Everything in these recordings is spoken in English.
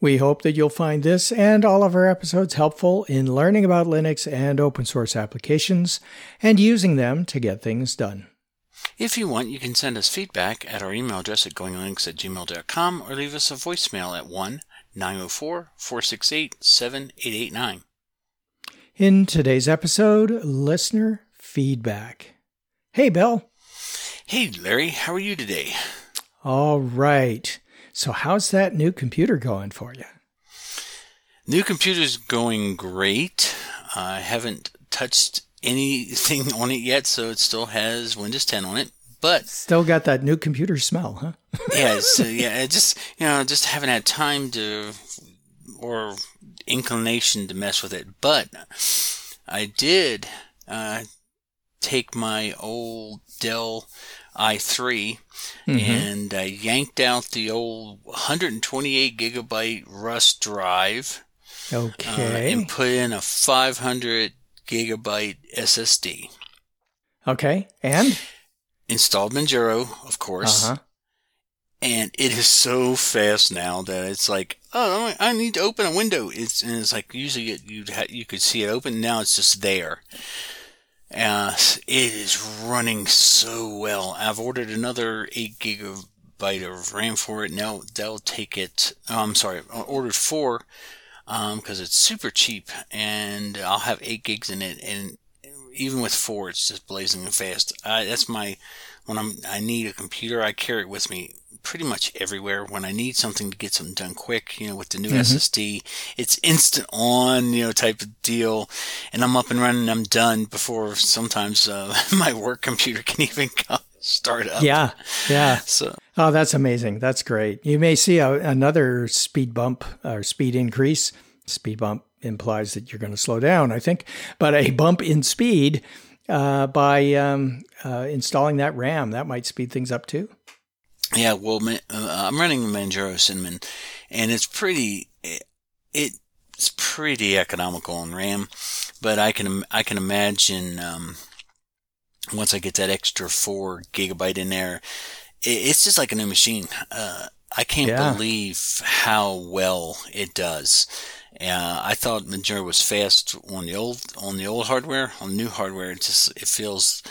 We hope that you'll find this and all of our episodes helpful in learning about Linux and open source applications and using them to get things done. If you want, you can send us feedback at our email address at goinglinux at gmail.com or leave us a voicemail at 1 904 468 7889. In today's episode, listener feedback. Hey, Bill. Hey, Larry. How are you today? All right. So, how's that new computer going for you? New computer's going great. I haven't touched anything on it yet, so it still has Windows 10 on it. But still got that new computer smell, huh? yeah, uh, yeah. Just you know, just haven't had time to or inclination to mess with it. But I did uh, take my old Dell i3 mm-hmm. and I yanked out the old 128 gigabyte Rust drive. Okay. Uh, and put in a 500 gigabyte SSD. Okay. And? Installed Manjaro, of course. Uh-huh. And it is so fast now that it's like, oh, I need to open a window. It's and it's like usually it, you you could see it open. Now it's just there. Uh, it is running so well. I've ordered another eight gigabyte of RAM for it. Now they'll take it. Oh, I'm sorry, I ordered four because um, it's super cheap, and I'll have eight gigs in it. And even with four, it's just blazing fast. I, that's my when I'm I need a computer, I carry it with me pretty much everywhere. When I need something to get something done quick, you know, with the new mm-hmm. SSD, it's instant on, you know, type of deal, and I'm up and running. I'm done before sometimes uh, my work computer can even come start up. Yeah, yeah. So, oh, that's amazing. That's great. You may see a, another speed bump or speed increase. Speed bump implies that you're going to slow down, I think, but a bump in speed uh, by um, uh, installing that RAM that might speed things up too. Yeah, well, uh, I'm running Manjaro Cinnamon, and it's pretty. It, it's pretty economical on RAM, but I can I can imagine um, once I get that extra four gigabyte in there, it's just like a new machine. Uh, I can't yeah. believe how well it does. Uh, I thought Manjaro was fast on the old on the old hardware. On new hardware, it just it feels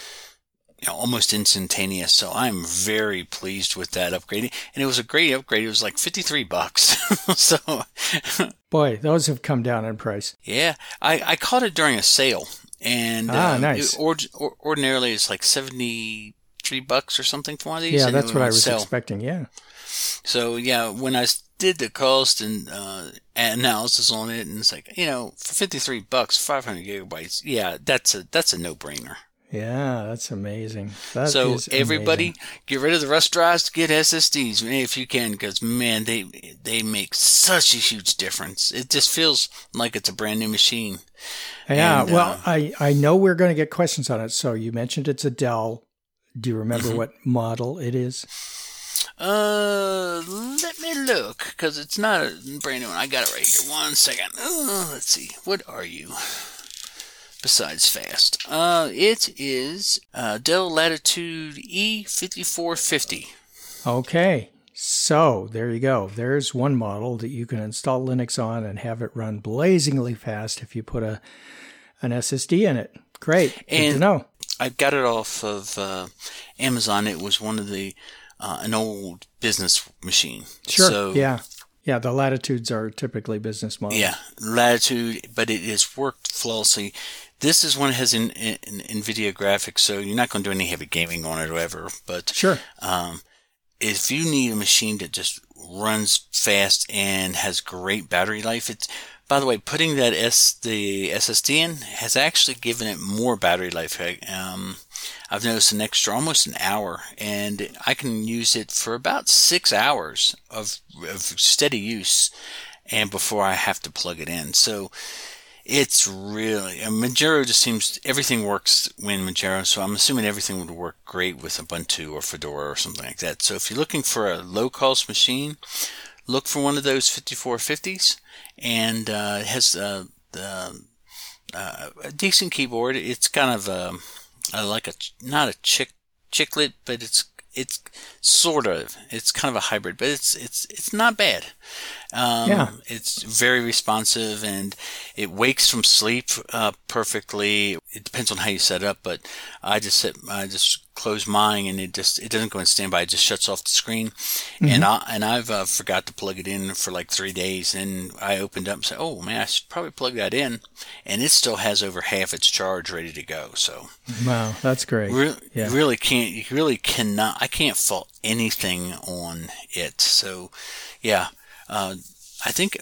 you know, almost instantaneous. So I'm very pleased with that upgrade. And it was a great upgrade. It was like 53 bucks. so, boy, those have come down in price. Yeah. I, I caught it during a sale. And ah, um, nice. It, or, or, ordinarily, it's like 73 bucks or something for one of these. Yeah, that's what I was sale. expecting. Yeah. So, yeah, when I did the cost and uh, analysis on it, and it's like, you know, for 53 bucks, 500 gigabytes, yeah, that's a, that's a no brainer. Yeah, that's amazing. That so everybody, get rid of the Rust drives, get SSDs if you can, because man, they they make such a huge difference. It just feels like it's a brand new machine. Yeah, and, well, uh, I I know we're going to get questions on it. So you mentioned it's a Dell. Do you remember mm-hmm. what model it is? Uh, let me look because it's not a brand new one. I got it right here. One second. Uh, let's see. What are you? Besides fast. Uh, it is uh, Dell Latitude E5450. Okay. So there you go. There's one model that you can install Linux on and have it run blazingly fast if you put a an SSD in it. Great. Good and to know. I got it off of uh, Amazon. It was one of the uh, an old business machine. Sure. So yeah. Yeah, the latitudes are typically business models. Yeah, latitude, but it has worked flawlessly. This is one that has an, an, NVIDIA graphics, so you're not going to do any heavy gaming on it or whatever. But sure, um, if you need a machine that just runs fast and has great battery life, it's by the way, putting that S the SSD in has actually given it more battery life. Um, I've noticed an extra almost an hour, and I can use it for about six hours of, of steady use and before I have to plug it in. So it's really Manjaro just seems everything works when Manjaro, so I'm assuming everything would work great with Ubuntu or Fedora or something like that. So if you're looking for a low cost machine, look for one of those 5450s, and uh, it has uh, the, uh, a decent keyboard. It's kind of um, like a not a chick chiclet, but it's it's sort of it's kind of a hybrid, but it's it's it's not bad. Um, yeah. It's very responsive and it wakes from sleep uh, perfectly. It depends on how you set it up, but I just set, I just close mine and it just it doesn't go in standby. It just shuts off the screen. Mm-hmm. And I and I've uh, forgot to plug it in for like three days. And I opened up and said, "Oh man, I should probably plug that in." And it still has over half its charge ready to go. So wow, that's great. Re- yeah. really can't you really cannot I can't fault anything on it. So yeah, uh, I think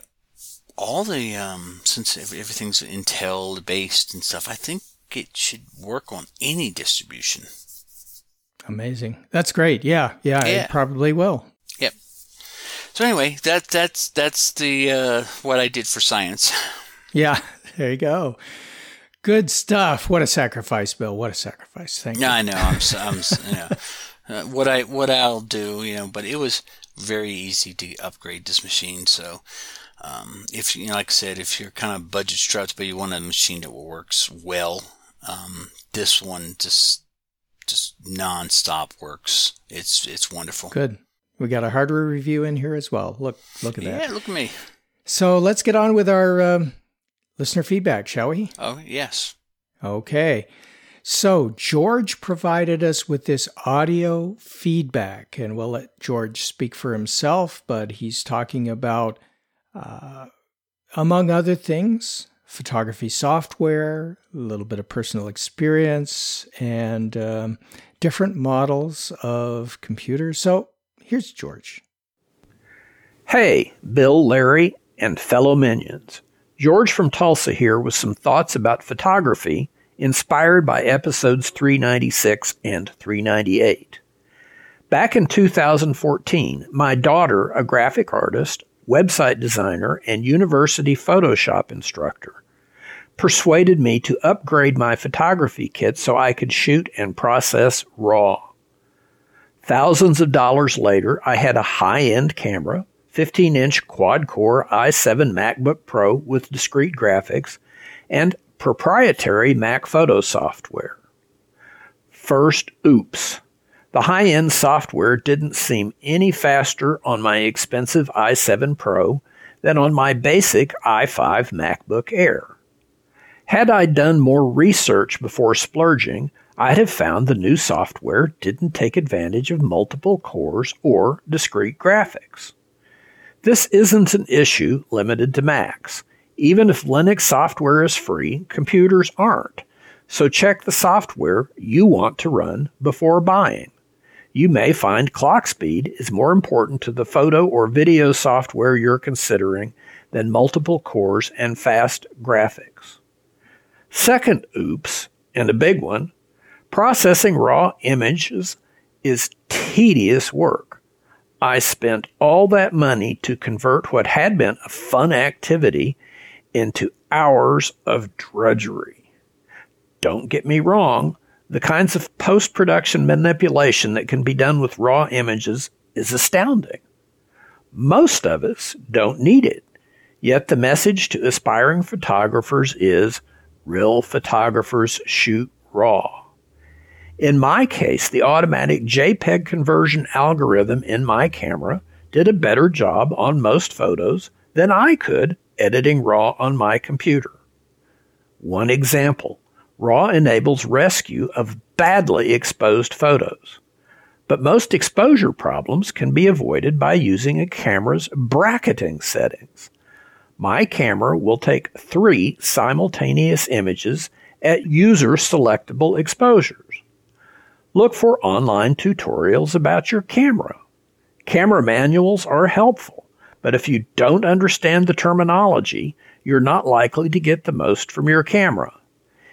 all the um, since everything's Intel based and stuff, I think it should work on any distribution. Amazing. That's great. Yeah, yeah, yeah. it probably will. Yep. So anyway, that that's that's the uh, what I did for science. Yeah, there you go. Good stuff. What a sacrifice, Bill. What a sacrifice. Thank you. I know. I'm. I'm you know, uh, what I what I'll do, you know, but it was very easy to upgrade this machine. So, um, if you know, like I said, if you're kind of budget strapped, but you want a machine that works well, um, this one just just nonstop works. It's it's wonderful. Good. We got a hardware review in here as well. Look look at that. Yeah, look at me. So let's get on with our um, listener feedback, shall we? Oh yes. Okay. So, George provided us with this audio feedback, and we'll let George speak for himself, but he's talking about, uh, among other things, photography software, a little bit of personal experience, and um, different models of computers. So, here's George. Hey, Bill, Larry, and fellow minions. George from Tulsa here with some thoughts about photography inspired by episodes 396 and 398. Back in 2014, my daughter, a graphic artist, website designer, and university Photoshop instructor, persuaded me to upgrade my photography kit so I could shoot and process RAW. Thousands of dollars later, I had a high end camera, 15 inch quad core i7 MacBook Pro with discrete graphics, and proprietary Mac photo software. First, oops. The high end software didn't seem any faster on my expensive i7 Pro than on my basic i5 MacBook Air. Had I done more research before splurging, I'd have found the new software didn't take advantage of multiple cores or discrete graphics. This isn't an issue limited to Macs. Even if Linux software is free, computers aren't. So check the software you want to run before buying. You may find clock speed is more important to the photo or video software you're considering than multiple cores and fast graphics. Second oops, and a big one, processing raw images is tedious work. I spent all that money to convert what had been a fun activity into hours of drudgery. Don't get me wrong, the kinds of post production manipulation that can be done with raw images is astounding. Most of us don't need it, yet the message to aspiring photographers is real photographers shoot raw. In my case, the automatic JPEG conversion algorithm in my camera did a better job on most photos than I could editing RAW on my computer. One example RAW enables rescue of badly exposed photos. But most exposure problems can be avoided by using a camera's bracketing settings. My camera will take three simultaneous images at user selectable exposures. Look for online tutorials about your camera. Camera manuals are helpful but if you don't understand the terminology, you're not likely to get the most from your camera.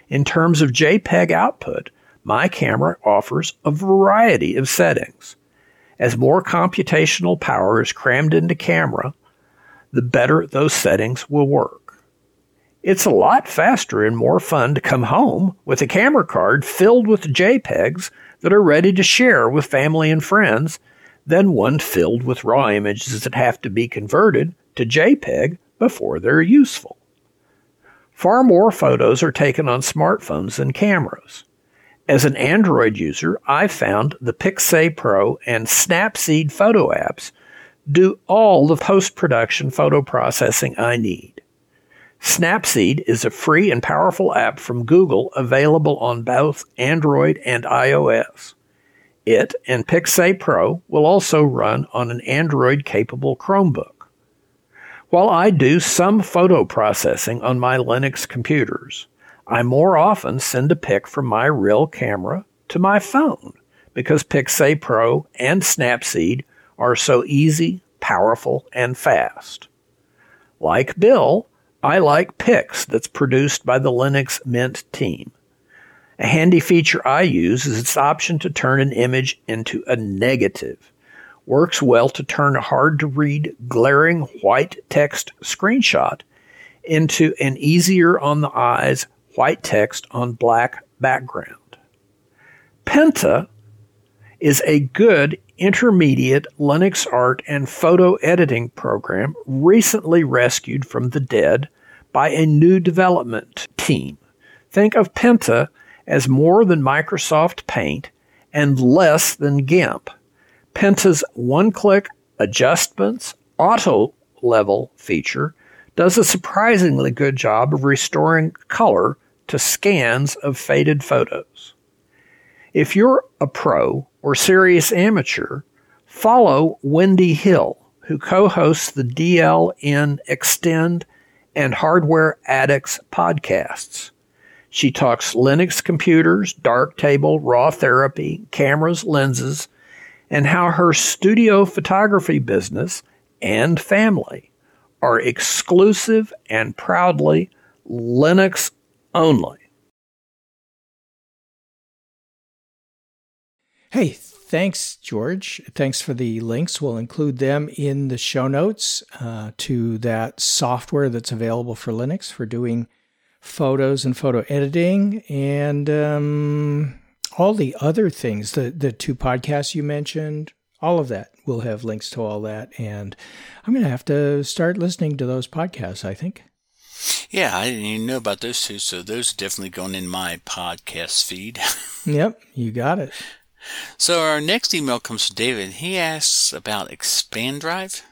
In terms of JPEG output, my camera offers a variety of settings. As more computational power is crammed into camera, the better those settings will work. It's a lot faster and more fun to come home with a camera card filled with JPEGs that are ready to share with family and friends than one filled with raw images that have to be converted to JPEG before they're useful. Far more photos are taken on smartphones than cameras. As an Android user, I found the PicSay Pro and Snapseed photo apps do all the post production photo processing I need. Snapseed is a free and powerful app from Google available on both Android and iOS. It and PicSay Pro will also run on an Android capable Chromebook. While I do some photo processing on my Linux computers, I more often send a pic from my real camera to my phone because PicSay Pro and Snapseed are so easy, powerful, and fast. Like Bill, I like Pix that's produced by the Linux Mint team. A handy feature I use is its option to turn an image into a negative works well to turn a hard to read, glaring white text screenshot into an easier on the eyes white text on black background. Pinta is a good intermediate Linux art and photo editing program recently rescued from the dead by a new development team. Think of Pinta as more than Microsoft Paint and less than GIMP. Pinta's one click adjustments auto level feature does a surprisingly good job of restoring color to scans of faded photos. If you're a pro or serious amateur, follow Wendy Hill, who co hosts the DLN Xtend and Hardware Addicts podcasts. She talks Linux computers, Darktable, RawTherapee, cameras, lenses, and how her studio photography business and family are exclusive and proudly Linux only. Hey, thanks, George. Thanks for the links. We'll include them in the show notes uh, to that software that's available for Linux for doing photos and photo editing. And um, all the other things, the the two podcasts you mentioned, all of that, we'll have links to all that. And I'm going to have to start listening to those podcasts. I think. Yeah, I didn't even know about those two, so those are definitely going in my podcast feed. yep, you got it. So our next email comes from David. He asks about ExpanDrive.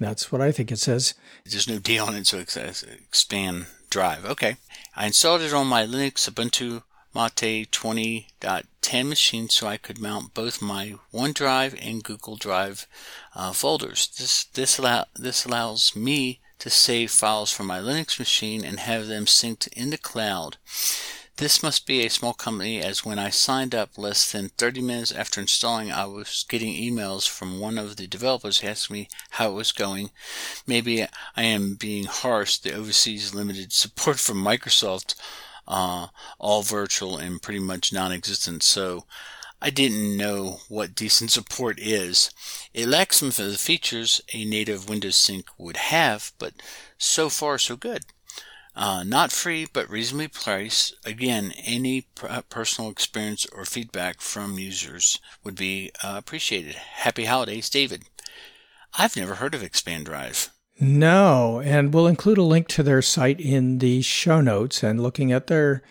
That's what I think it says. There's no D on it, so it says Expand Drive. Okay. I installed it on my Linux Ubuntu Mate 20.10 machine so I could mount both my OneDrive and Google Drive uh, folders. This this allow this allows me to save files from my Linux machine and have them synced in the cloud. This must be a small company as when I signed up less than 30 minutes after installing, I was getting emails from one of the developers asking me how it was going. Maybe I am being harsh. The overseas limited support from Microsoft uh, all virtual and pretty much non-existent. So I didn't know what decent support is. It lacks some of the features a native Windows Sync would have, but so far so good. Uh, not free, but reasonably priced. Again, any personal experience or feedback from users would be uh, appreciated. Happy holidays, David. I've never heard of ExpanDrive. No, and we'll include a link to their site in the show notes. And looking at their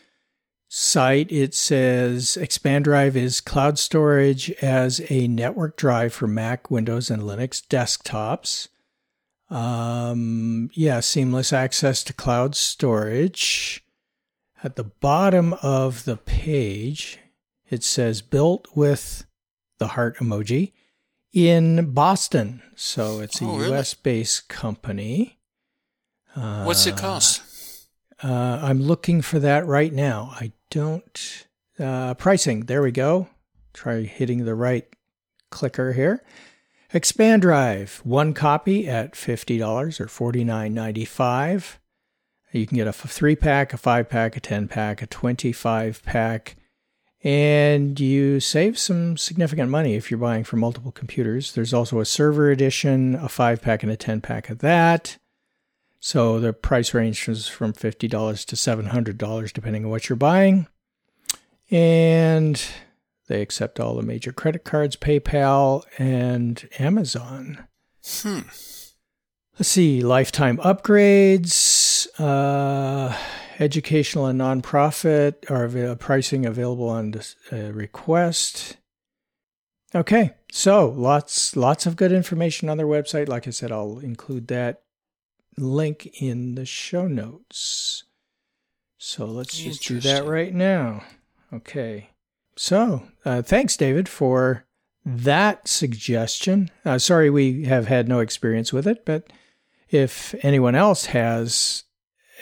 site, it says ExpanDrive is cloud storage as a network drive for Mac, Windows, and Linux desktops. Um, yeah, seamless access to cloud storage. At the bottom of the page, it says built with the heart emoji in Boston. So it's a oh, US based company. Uh, What's it cost? Uh, I'm looking for that right now. I don't. Uh, pricing. There we go. Try hitting the right clicker here. ExpanDrive, one copy at $50 or $49.95. You can get a three pack, a five pack, a 10 pack, a 25 pack and you save some significant money if you're buying for multiple computers. There's also a server edition, a five pack and a 10 pack of that. So the price range is from $50 to $700, depending on what you're buying. And they accept all the major credit cards, PayPal, and Amazon. Hmm. Let's see, lifetime upgrades, uh, educational and nonprofit are pricing available on uh, request. Okay, so lots lots of good information on their website. Like I said, I'll include that link in the show notes. So let's just do that right now. Okay. So uh, thanks, David, for that suggestion. Uh, sorry we have had no experience with it, but if anyone else has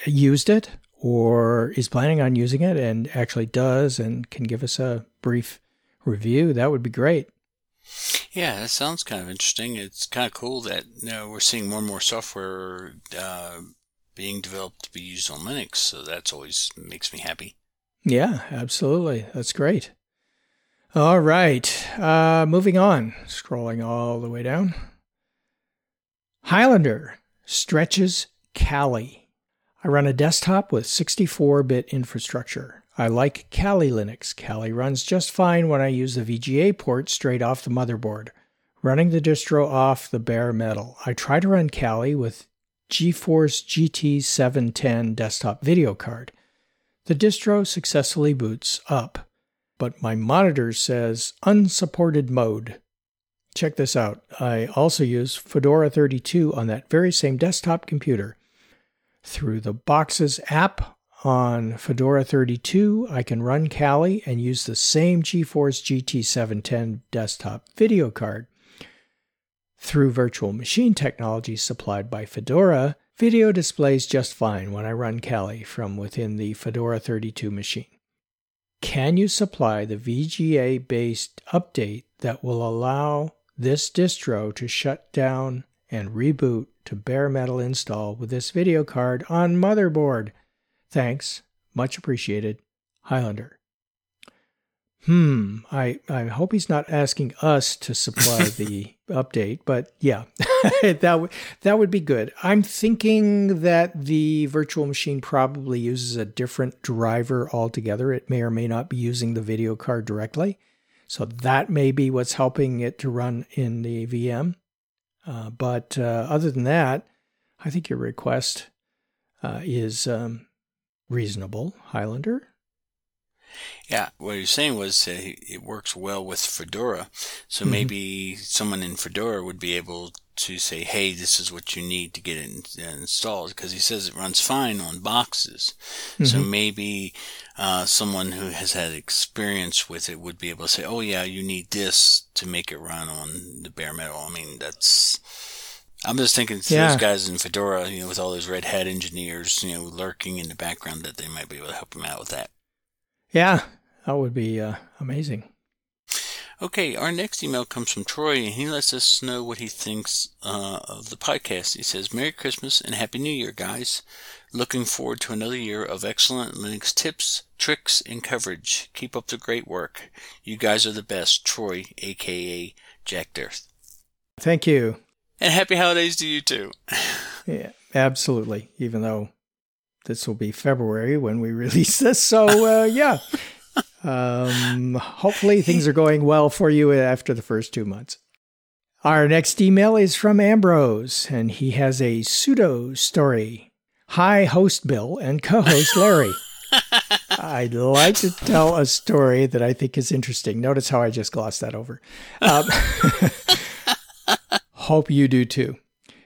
used it or is planning on using it and actually does and can give us a brief review, that would be great. Yeah, that sounds kind of interesting. It's kind of cool that you know, we're seeing more and more software uh, being developed to be used on Linux. So that's always makes me happy. Yeah, absolutely. That's great. All right. Uh, moving on, scrolling all the way down. Highlander stretches Kali. I run a desktop with 64 bit infrastructure. I like Kali Linux. Kali runs just fine when I use the VGA port straight off the motherboard, running the distro off the bare metal. I try to run Kali with GeForce GT 710 desktop video card. The distro successfully boots up, but my monitor says unsupported mode. Check this out. I also use Fedora 32 on that very same desktop computer. Through the Boxes app on Fedora 32, I can run Kali and use the same GeForce GT 710 desktop video card. Through virtual machine technology supplied by Fedora, video displays just fine when I run Kali from within the Fedora 32 machine. Can you supply the VGA based update that will allow this distro to shut down and reboot to bare metal install with this video card on motherboard? Thanks. Much appreciated. Highlander. Hmm. I, I hope he's not asking us to supply the update, but yeah, that, w- that would be good. I'm thinking that the virtual machine probably uses a different driver altogether. It may or may not be using the video card directly. So that may be what's helping it to run in the VM. Uh, but uh, other than that, I think your request uh, is um, reasonable, Highlander. Yeah, what you're saying was it works well with Fedora. So mm-hmm. maybe someone in Fedora would be able to say, hey, this is what you need to get it installed. Because he says it runs fine on boxes. Mm-hmm. So maybe uh, someone who has had experience with it would be able to say, oh, yeah, you need this to make it run on the bare metal. I mean, that's I'm just thinking yeah. those guys in Fedora, you know, with all those red hat engineers, you know, lurking in the background, that they might be able to help them out with that. Yeah, that would be uh, amazing. Okay, our next email comes from Troy, and he lets us know what he thinks uh, of the podcast. He says, Merry Christmas and Happy New Year, guys. Looking forward to another year of excellent Linux tips, tricks, and coverage. Keep up the great work. You guys are the best. Troy, aka Jack Dearth. Thank you. And happy holidays to you too. yeah, absolutely. Even though this will be February when we release this. So, uh, yeah. Um, hopefully things are going well for you after the first two months. Our next email is from Ambrose, and he has a pseudo story. Hi, host Bill and co host Larry. I'd like to tell a story that I think is interesting. Notice how I just glossed that over. Um, Hope you do too.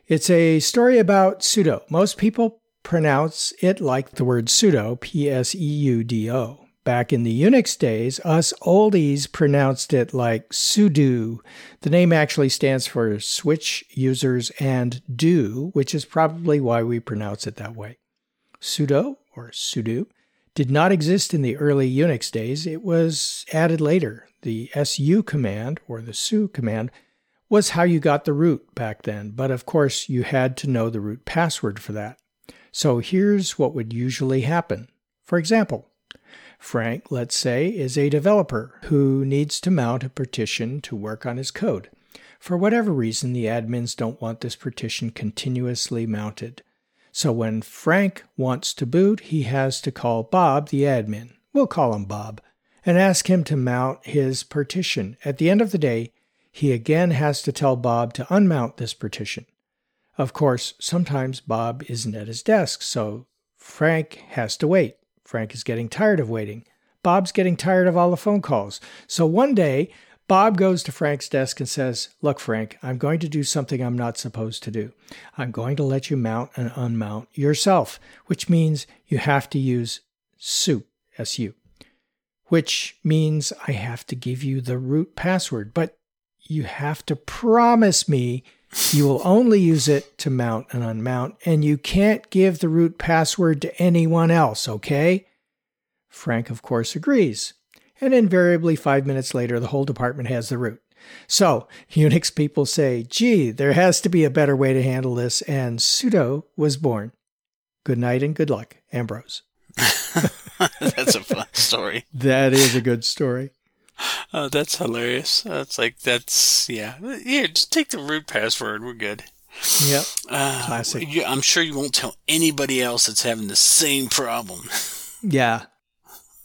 It's a story about pseudo. Most people pronounce it like the word pseudo, P S E U D O. Back in the Unix days, us oldies pronounced it like sudo. The name actually stands for switch users and do, which is probably why we pronounce it that way. Sudo or sudo did not exist in the early Unix days. It was added later. The su command or the su command was how you got the root back then, but of course you had to know the root password for that. So here's what would usually happen. For example, Frank, let's say, is a developer who needs to mount a partition to work on his code. For whatever reason, the admins don't want this partition continuously mounted. So when Frank wants to boot, he has to call Bob, the admin. We'll call him Bob, and ask him to mount his partition. At the end of the day, he again has to tell Bob to unmount this partition. Of course, sometimes Bob isn't at his desk, so Frank has to wait. Frank is getting tired of waiting. Bob's getting tired of all the phone calls. So one day, Bob goes to Frank's desk and says, Look, Frank, I'm going to do something I'm not supposed to do. I'm going to let you mount and unmount yourself, which means you have to use SU, S-U, which means I have to give you the root password, but you have to promise me you will only use it to mount and unmount, and you can't give the root password to anyone else, okay? Frank, of course, agrees and invariably five minutes later, the whole department has the root. So Unix people say, gee, there has to be a better way to handle this, and sudo was born. Good night and good luck, Ambrose. that's a fun story. that is a good story. Oh, that's hilarious. That's like that's yeah. Yeah, just take the root password. We're good. Yep. Uh, Classic. I'm sure you won't tell anybody else that's having the same problem. Yeah.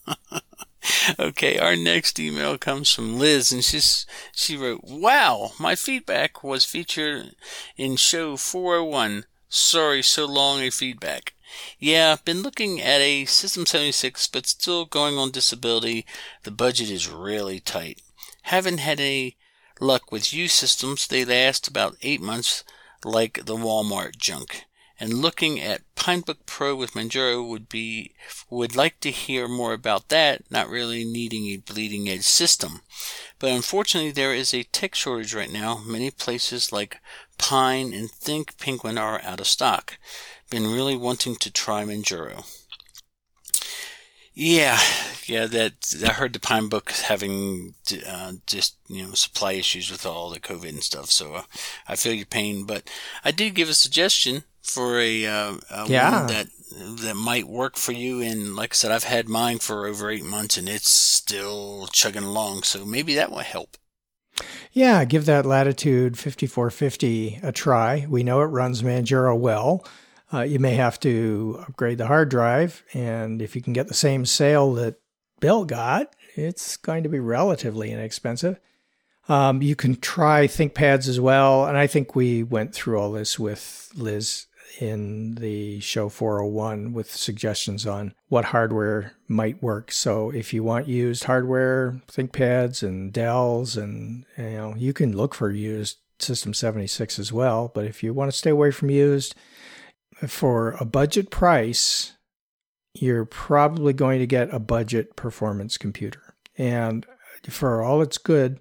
okay, our next email comes from Liz, and she's she wrote, "Wow, my feedback was featured in show 401. Sorry, so long a feedback. Yeah, been looking at a System 76, but still going on disability. The budget is really tight. Haven't had any luck with used systems. They last about eight months, like the Walmart junk." and looking at Pinebook Pro with Manjaro would be would like to hear more about that, not really needing a bleeding edge system. But unfortunately there is a tech shortage right now. Many places like Pine and ThinkPenguin are out of stock. Been really wanting to try Manjaro. Yeah, yeah. That I heard the Pinebook having uh, just you know supply issues with all the COVID and stuff. So uh, I feel your pain, but I did give a suggestion for a, uh, a yeah. that that might work for you. And like I said, I've had mine for over eight months, and it's still chugging along. So maybe that will help. Yeah, give that Latitude 5450 a try. We know it runs Manjaro well. Uh, you may have to upgrade the hard drive, and if you can get the same sale that Bill got, it's going to be relatively inexpensive. Um, you can try ThinkPads as well, and I think we went through all this with Liz in the show 401 with suggestions on what hardware might work. So if you want used hardware, ThinkPads and Dells, and you know you can look for used System 76 as well. But if you want to stay away from used for a budget price, you're probably going to get a budget performance computer. And for all it's good,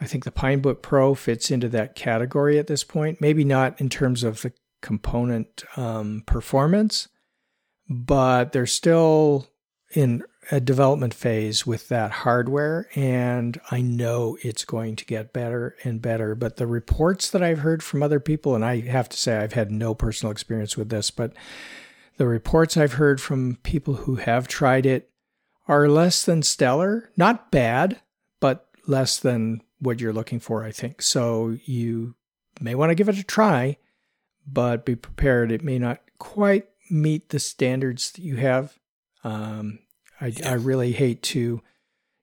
I think the Pinebook Pro fits into that category at this point. Maybe not in terms of the component um, performance, but they're still in a development phase with that hardware. And I know it's going to get better and better. But the reports that I've heard from other people, and I have to say, I've had no personal experience with this, but the reports I've heard from people who have tried it are less than stellar, not bad, but less than what you're looking for, I think. So you may want to give it a try but be prepared. It may not quite meet the standards that you have. Um, I, yeah. I really hate to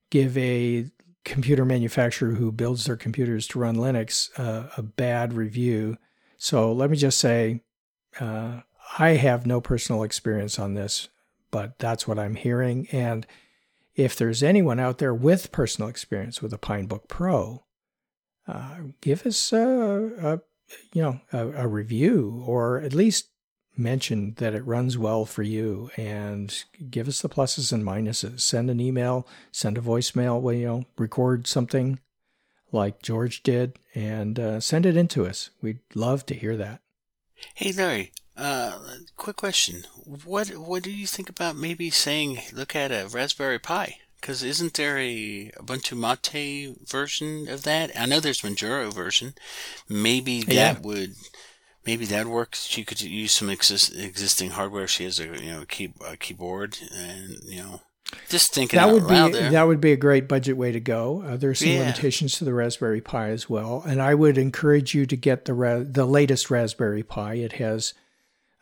give a computer manufacturer who builds their computers to run Linux uh, a bad review. So let me just say, uh, I have no personal experience on this, but that's what I'm hearing. And if there's anyone out there with personal experience with a Pinebook Pro, uh, give us a, a you know, a, a review or at least mention that it runs well for you and give us the pluses and minuses. Send an email, send a voicemail, well, you know, record something like George did and uh, send it in to us. We'd love to hear that. Hey, Larry, uh, quick question. What, what do you think about maybe saying, look at a Raspberry Pi? Because isn't there a Ubuntu Mate version of that? I know there's Manjaro version. Maybe that yeah. would, maybe that works. She could use some exist, existing hardware. She has a you know key, a keyboard, and you know, just thinking that would be there. that would be a great budget way to go. Uh, there's some yeah. limitations to the Raspberry Pi as well, and I would encourage you to get the ra- the latest Raspberry Pi. It has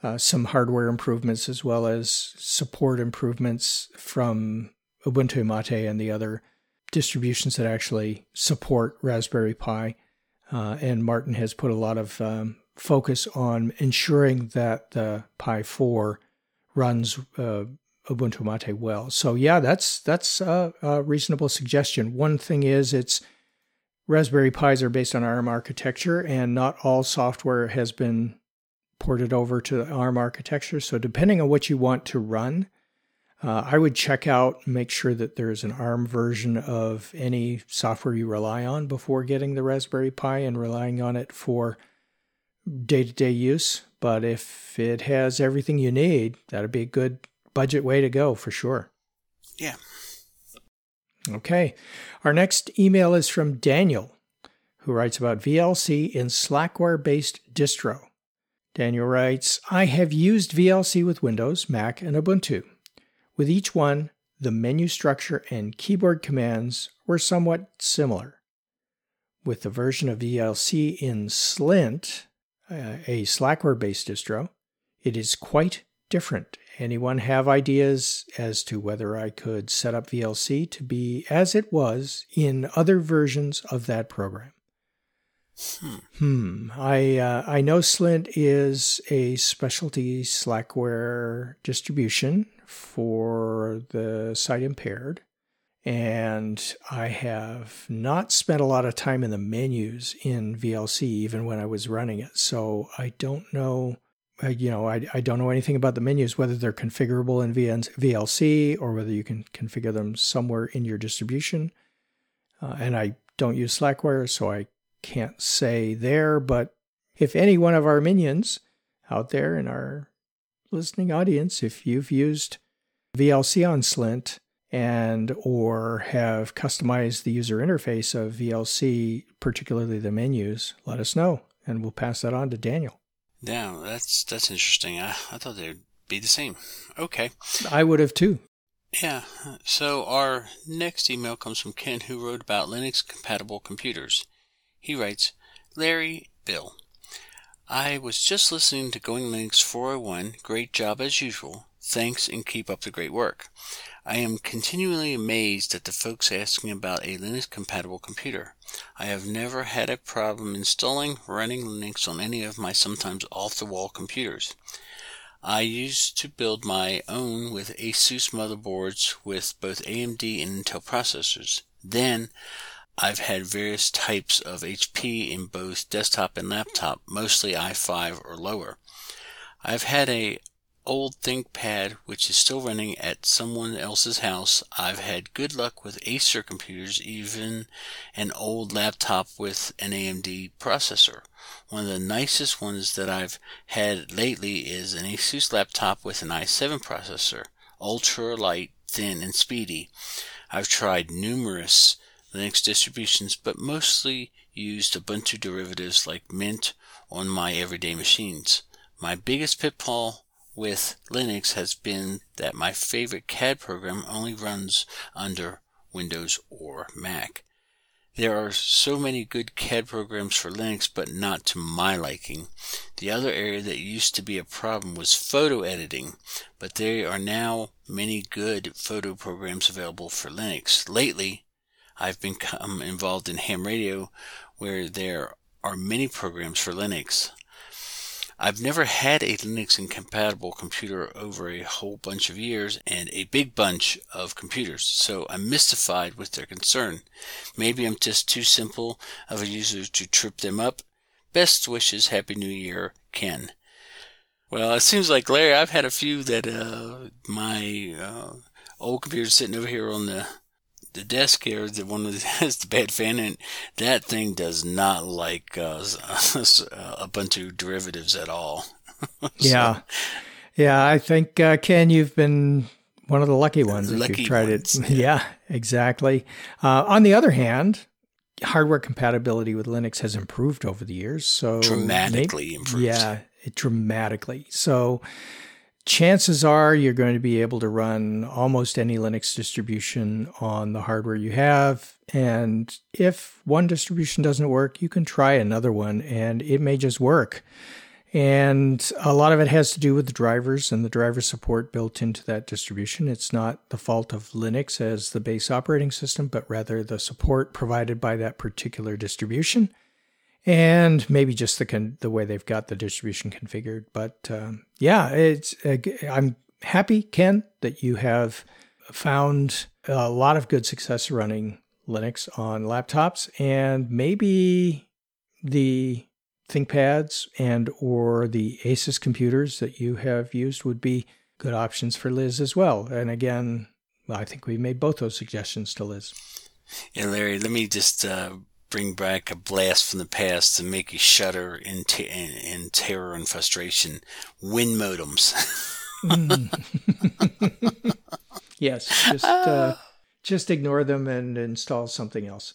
uh, some hardware improvements as well as support improvements from Ubuntu Mate and the other distributions that actually support Raspberry Pi. Uh, and Martin has put a lot of um, focus on ensuring that the Pi 4 runs uh, Ubuntu Mate well. So yeah, that's that's a, a, reasonable suggestion. One thing is it's Raspberry Pis are based on ARM architecture, and not all software has been ported over to ARM architecture. So depending on what you want to run, uh, I would check out, make sure that there's an ARM version of any software you rely on before getting the Raspberry Pi and relying on it for day to day use. But if it has everything you need, that'd be a good budget way to go for sure. Yeah. Okay. Our next email is from Daniel, who writes about VLC in Slackware based distro. Daniel writes I have used VLC with Windows, Mac, and Ubuntu. With each one, the menu structure and keyboard commands were somewhat similar. With the version of VLC in Slint, uh, a Slackware based distro, it is quite different. Anyone have ideas as to whether I could set up VLC to be as it was in other versions of that program? Hmm. hmm. I uh, I know Slint is a specialty Slackware distribution for the sight impaired, and I have not spent a lot of time in the menus in VLC even when I was running it. So I don't know. You know, I, I don't know anything about the menus, whether they're configurable in VLC or whether you can configure them somewhere in your distribution. Uh, and I don't use Slackware, so I can't say there, but if any one of our minions out there in our listening audience, if you've used VLC on Slint and or have customized the user interface of VLC, particularly the menus, let us know and we'll pass that on to Daniel. Yeah, that's that's interesting. I, I thought they'd be the same. Okay. I would have too. Yeah. So our next email comes from Ken who wrote about Linux compatible computers. He writes, Larry, Bill, I was just listening to Going Linux 401. Great job as usual. Thanks and keep up the great work. I am continually amazed at the folks asking about a Linux compatible computer. I have never had a problem installing running Linux on any of my sometimes off the wall computers. I used to build my own with ASUS motherboards with both AMD and Intel processors. Then I've had various types of HP in both desktop and laptop, mostly i5 or lower. I've had a old ThinkPad which is still running at someone else's house. I've had good luck with Acer computers, even an old laptop with an AMD processor. One of the nicest ones that I've had lately is an Asus laptop with an i7 processor, ultra light, thin, and speedy. I've tried numerous Linux distributions, but mostly used Ubuntu derivatives like Mint on my everyday machines. My biggest pitfall with Linux has been that my favorite CAD program only runs under Windows or Mac. There are so many good CAD programs for Linux, but not to my liking. The other area that used to be a problem was photo editing, but there are now many good photo programs available for Linux. Lately, I've become involved in ham radio where there are many programs for Linux. I've never had a Linux incompatible computer over a whole bunch of years and a big bunch of computers, so I'm mystified with their concern. Maybe I'm just too simple of a user to trip them up. Best wishes, Happy New Year, Ken. Well, it seems like Larry, I've had a few that uh, my uh, old computer sitting over here on the the desk here, the one that has the bad fan, and that thing does not like uh, of derivatives at all. so, yeah, yeah. I think uh, Ken, you've been one of the lucky ones lucky if you've tried ones, it. Yeah, yeah exactly. Uh, on the other hand, hardware compatibility with Linux has improved over the years. So dramatically improved. Yeah, it dramatically. So chances are you're going to be able to run almost any Linux distribution on the hardware you have. And if one distribution doesn't work, you can try another one and it may just work. And a lot of it has to do with the drivers and the driver support built into that distribution. It's not the fault of Linux as the base operating system, but rather the support provided by that particular distribution. And maybe just the con- the way they've got the distribution configured. But um, yeah, it's uh, I'm happy, Ken, that you have found a lot of good success running Linux on laptops, and maybe the ThinkPads and or the Asus computers that you have used would be good options for Liz as well. And again, I think we made both those suggestions to Liz. Yeah, Larry, let me just uh, bring back a blast from the past to make you shudder in, in, in terror and frustration. Win modems. mm. yes, just uh, just ignore them and install something else.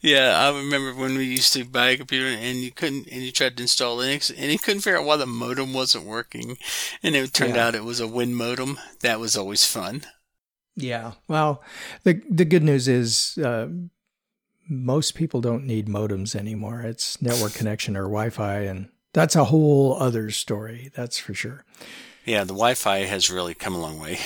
Yeah, I remember when we used to buy a computer and you couldn't, and you tried to install Linux and you couldn't figure out why the modem wasn't working, and it turned yeah. out it was a Win modem. That was always fun. Yeah. Well, the the good news is uh, most people don't need modems anymore. It's network connection or Wi-Fi, and that's a whole other story. That's for sure. Yeah, the Wi-Fi has really come a long way.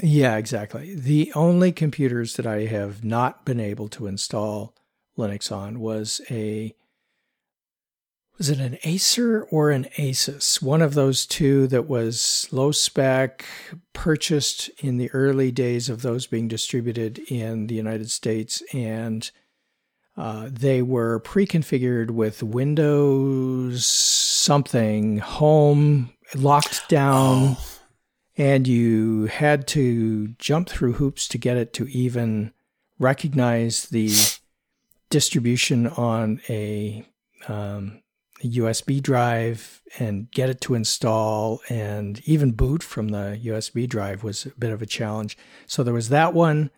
Yeah, exactly. The only computers that I have not been able to install Linux on was a was it an Acer or an Asus? One of those two that was low spec, purchased in the early days of those being distributed in the United States, and uh, they were pre configured with Windows something, home, locked down. Oh and you had to jump through hoops to get it to even recognize the distribution on a, um, a, USB drive and get it to install and even boot from the USB drive was a bit of a challenge. So there was that one.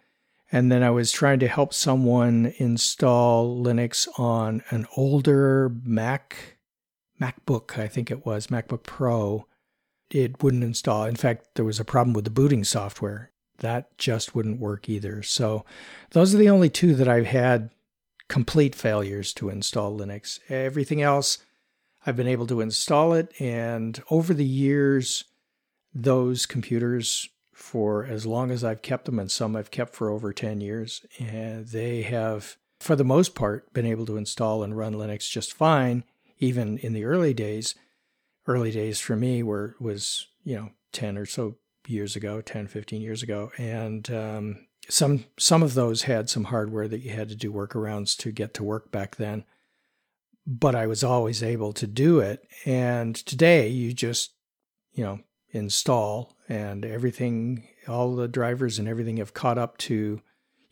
And then I was trying to help someone install Linux on an older Mac, MacBook, I think it was, MacBook Pro it wouldn't install. In fact, there was a problem with the booting software. That just wouldn't work either. So, those are the only two that I've had complete failures to install Linux. Everything else, I've been able to install it. And over the years, those computers, for as long as I've kept them, and some I've kept for over 10 years, and they have, for the most part, been able to install and run Linux just fine, even in the early days. Early days for me were was you know 10 or so years ago 10 15 years ago. And um, some some of those had some hardware that you had to do workarounds to get to work back then. But i was always able to do it. And today you just you know install and everything all the drivers and everything have caught up to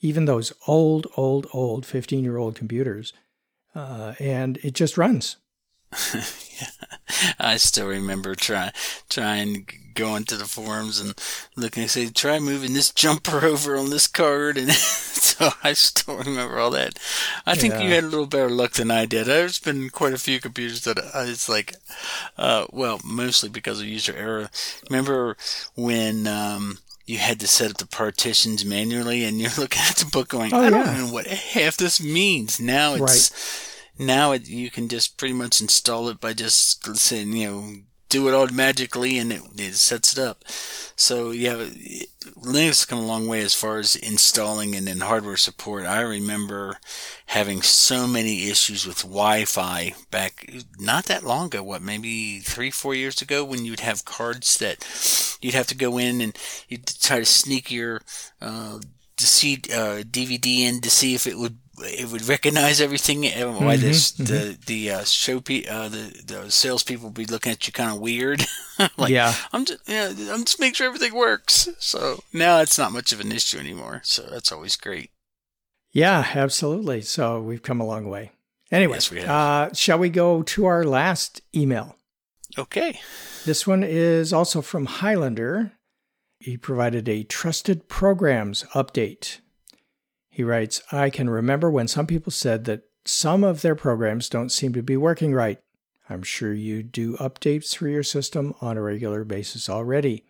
even those old old old 15 year old computers uh, and it just runs. I still remember trying trying going to the forums and looking and say try moving this jumper over on this card and so I still remember all that. I think yeah. you had a little better luck than I did. There's been quite a few computers that I, it's like, uh, well, mostly because of user error. Remember when um, you had to set up the partitions manually and you're looking at the book going, oh, I don't know what half this means. Now it's. Right now it, you can just pretty much install it by just saying, you know, do it automatically and it, it sets it up. So yeah, Linux has come a long way as far as installing and then hardware support. I remember having so many issues with Wi-Fi back not that long ago. What maybe three, four years ago, when you'd have cards that you'd have to go in and you'd try to sneak your uh, see, uh, DVD in to see if it would it would recognize everything. Why mm-hmm, this mm-hmm. the the uh, show pe- uh, the the salespeople be looking at you kind of weird. like, yeah, I'm just yeah, I'm just making sure everything works. So now it's not much of an issue anymore. So that's always great. Yeah, absolutely. So we've come a long way. Anyway, yes, we uh, shall we go to our last email? Okay. This one is also from Highlander. He provided a trusted programs update. He writes, I can remember when some people said that some of their programs don't seem to be working right. I'm sure you do updates for your system on a regular basis already.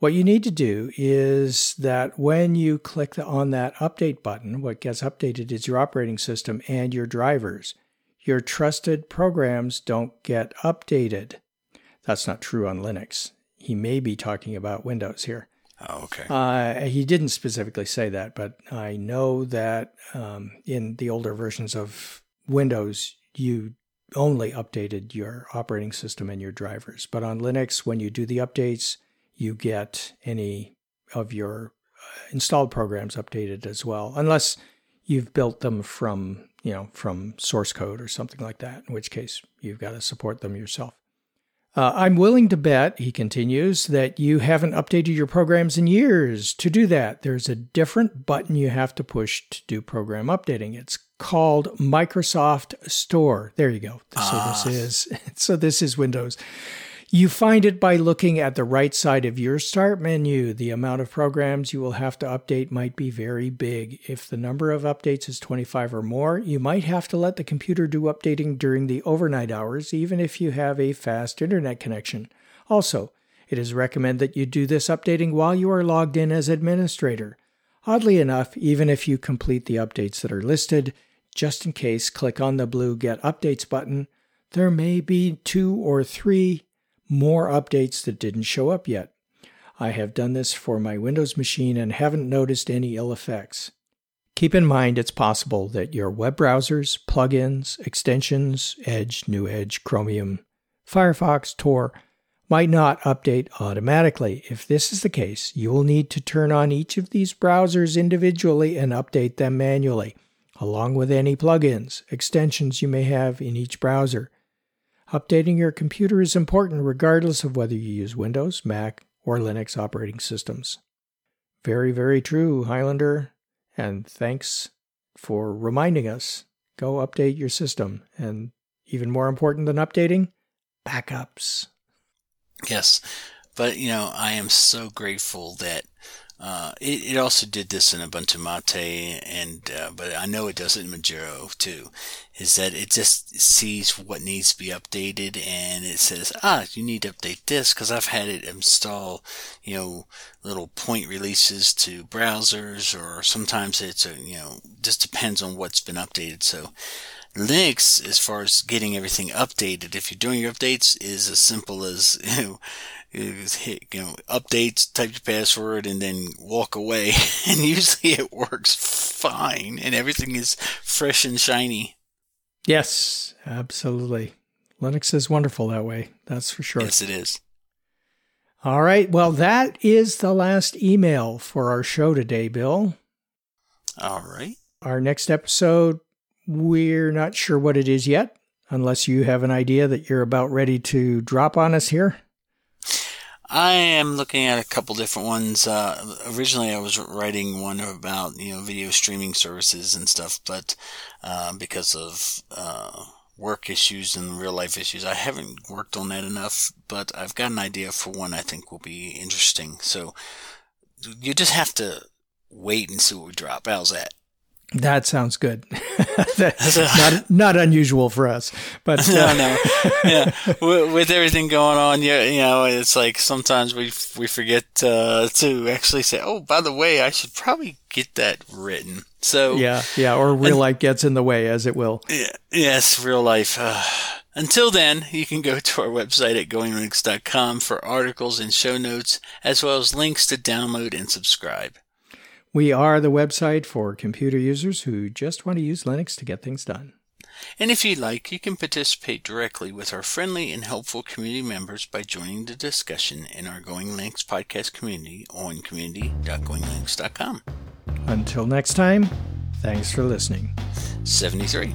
What you need to do is that when you click on that update button, what gets updated is your operating system and your drivers. your trusted programs don't get updated. That's not true on Linux. He may be talking about Windows here. Oh, okay. Uh, he didn't specifically say that, but I know that um, in the older versions of Windows, you only updated your operating system and your drivers. But on Linux, when you do the updates, you get any of your uh, installed programs updated as well, unless you've built them from you know from source code or something like that. In which case, you've got to support them yourself. Uh, I'm willing to bet, he continues, that you haven't updated your programs in years. To do that, there's a different button you have to push to do program updating. It's called Microsoft Store. There you go. So this ah. is so this is Windows. You find it by looking at the right side of your start menu. The amount of programs you will have to update might be very big. If the number of updates is 25 or more, you might have to let the computer do updating during the overnight hours, even if you have a fast internet connection. Also, it is recommended that you do this updating while you are logged in as administrator. Oddly enough, even if you complete the updates that are listed, just in case, click on the blue Get Updates button. There may be two or three more updates that didn't show up yet. I have done this for my Windows machine and haven't noticed any ill effects. Keep in mind it's possible that your web browsers, plugins, extensions, Edge, New Edge, Chromium, Firefox, Tor, might not update automatically. If this is the case, you will need to turn on each of these browsers individually and update them manually, along with any plugins, extensions you may have in each browser. Updating your computer is important regardless of whether you use Windows, Mac, or Linux operating systems. Very, very true, Highlander. And thanks for reminding us. Go update your system. And even more important than updating, backups. Yes. But, you know, I am so grateful that uh, it, it, also did this in Ubuntu Mate, and uh, but I know it does it in Manjaro too. Is that it just sees what needs to be updated, and it says, ah, you need to update this because I've had it install, you know, little point releases to browsers, or sometimes it's a, you know, just depends on what's been updated. So Linux, as far as getting everything updated, if you're doing your updates, is as simple as you know hit, you know, updates, type your password, and then walk away. and usually it works fine, and everything is fresh and shiny. Yes, absolutely. Linux is wonderful that way. That's for sure. Yes, it is. All right. Well, that is the last email for our show today, Bill. All right. Our next episode, we're not sure what it is yet, unless you have an idea that you're about ready to drop on us here. I am looking at a couple different ones. Uh, originally, I was writing one about you know video streaming services and stuff, but uh, because of uh, work issues and real life issues, I haven't worked on that enough. But I've got an idea for one I think will be interesting. So you just have to wait and see what we drop. How's that? That sounds good. not not unusual for us, but uh, no, no, yeah. with, with, everything going on, yeah, you know, it's like sometimes we we forget uh, to actually say, "Oh, by the way, I should probably get that written." So yeah, yeah, or real and, life gets in the way, as it will. Yeah, yes, real life. Uh, until then, you can go to our website at goinglinux.com for articles and show notes, as well as links to download and subscribe. We are the website for computer users who just want to use Linux to get things done. And if you'd like, you can participate directly with our friendly and helpful community members by joining the discussion in our Going Linux podcast community on community.goinglinux.com. Until next time, thanks for listening. 73.